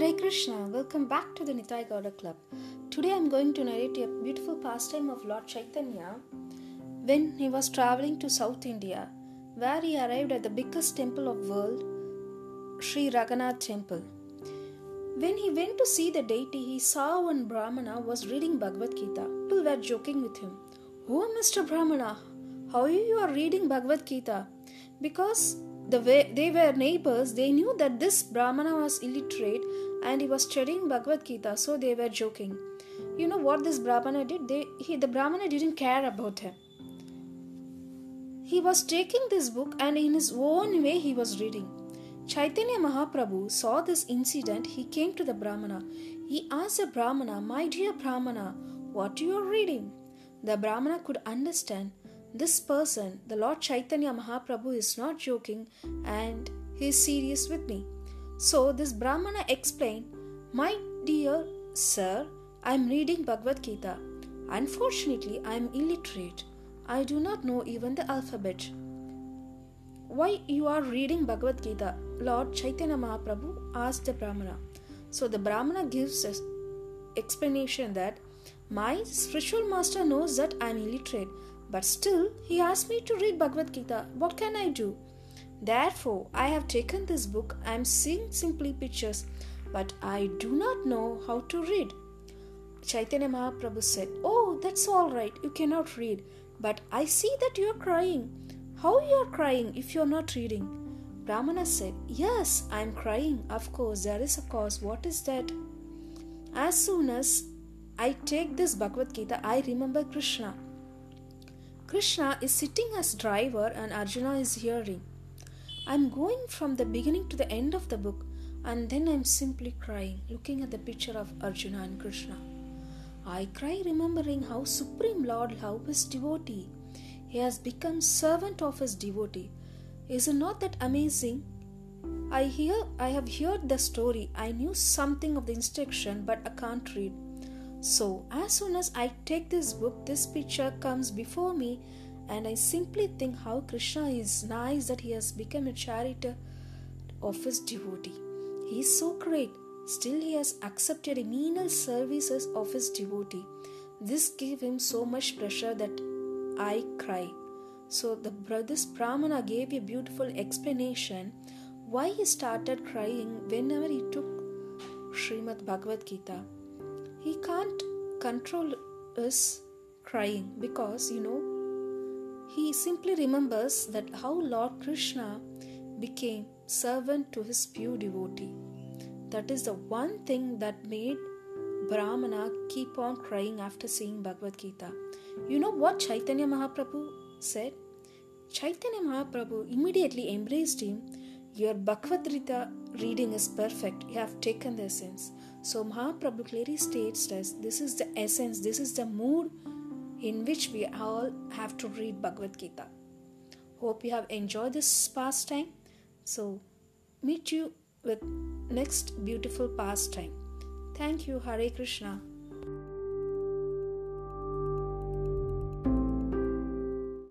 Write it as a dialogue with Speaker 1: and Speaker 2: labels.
Speaker 1: Hare Krishna, welcome back to the Nitai Gauda Club. Today I am going to narrate a beautiful pastime of Lord Chaitanya when he was traveling to South India, where he arrived at the biggest temple of the world, Sri Ranganath Temple. When he went to see the deity, he saw one Brahmana was reading Bhagavad Gita. People were joking with him. Oh, Mr. Brahmana, how you are reading Bhagavad Gita? Because the way they were neighbors, they knew that this Brahmana was illiterate and he was studying Bhagavad Gita, so they were joking. You know what this Brahmana did? They, he, the Brahmana didn't care about him. He was taking this book and in his own way he was reading. Chaitanya Mahaprabhu saw this incident. He came to the Brahmana. He asked the Brahmana, My dear Brahmana, what are you are reading? The Brahmana could understand this person, the Lord Chaitanya Mahaprabhu, is not joking and he is serious with me. So this Brahmana explained, My dear sir, I am reading Bhagavad Gita. Unfortunately, I am illiterate. I do not know even the alphabet. Why you are reading Bhagavad Gita? Lord Chaitanya Mahaprabhu asked the Brahmana. So the Brahmana gives us explanation that my spiritual master knows that I am illiterate but still, he asked me to read Bhagavad Gita. What can I do? Therefore, I have taken this book. I am seeing simply pictures, but I do not know how to read. Chaitanya Mahaprabhu said, Oh, that's all right. You cannot read. But I see that you are crying. How you are crying if you are not reading? Brahmana said, Yes, I am crying. Of course, there is a cause. What is that? As soon as I take this Bhagavad Gita, I remember Krishna. Krishna is sitting as driver and Arjuna is hearing. I'm going from the beginning to the end of the book and then I'm simply crying, looking at the picture of Arjuna and Krishna. I cry remembering how Supreme Lord loved his devotee. He has become servant of his devotee. Is it not that amazing? I hear I have heard the story. I knew something of the instruction, but I can't read. So, as soon as I take this book, this picture comes before me, and I simply think how Krishna is nice that he has become a charioteer of his devotee. He is so great, still, he has accepted the menial services of his devotee. This gave him so much pressure that I cry. So, the brothers Brahmana gave a beautiful explanation why he started crying whenever he took Srimad Bhagavad Gita he can't control his crying because you know he simply remembers that how Lord Krishna became servant to his pure devotee. That is the one thing that made Brahmana keep on crying after seeing Bhagavad Gita. You know what Chaitanya Mahaprabhu said? Chaitanya Mahaprabhu immediately embraced him. Your Bhagavad Gita reading is perfect. You have taken the essence. So Mahaprabhu clearly states that this is the essence, this is the mood in which we all have to read Bhagavad Gita. Hope you have enjoyed this pastime. So meet you with next beautiful pastime. Thank you, Hare Krishna.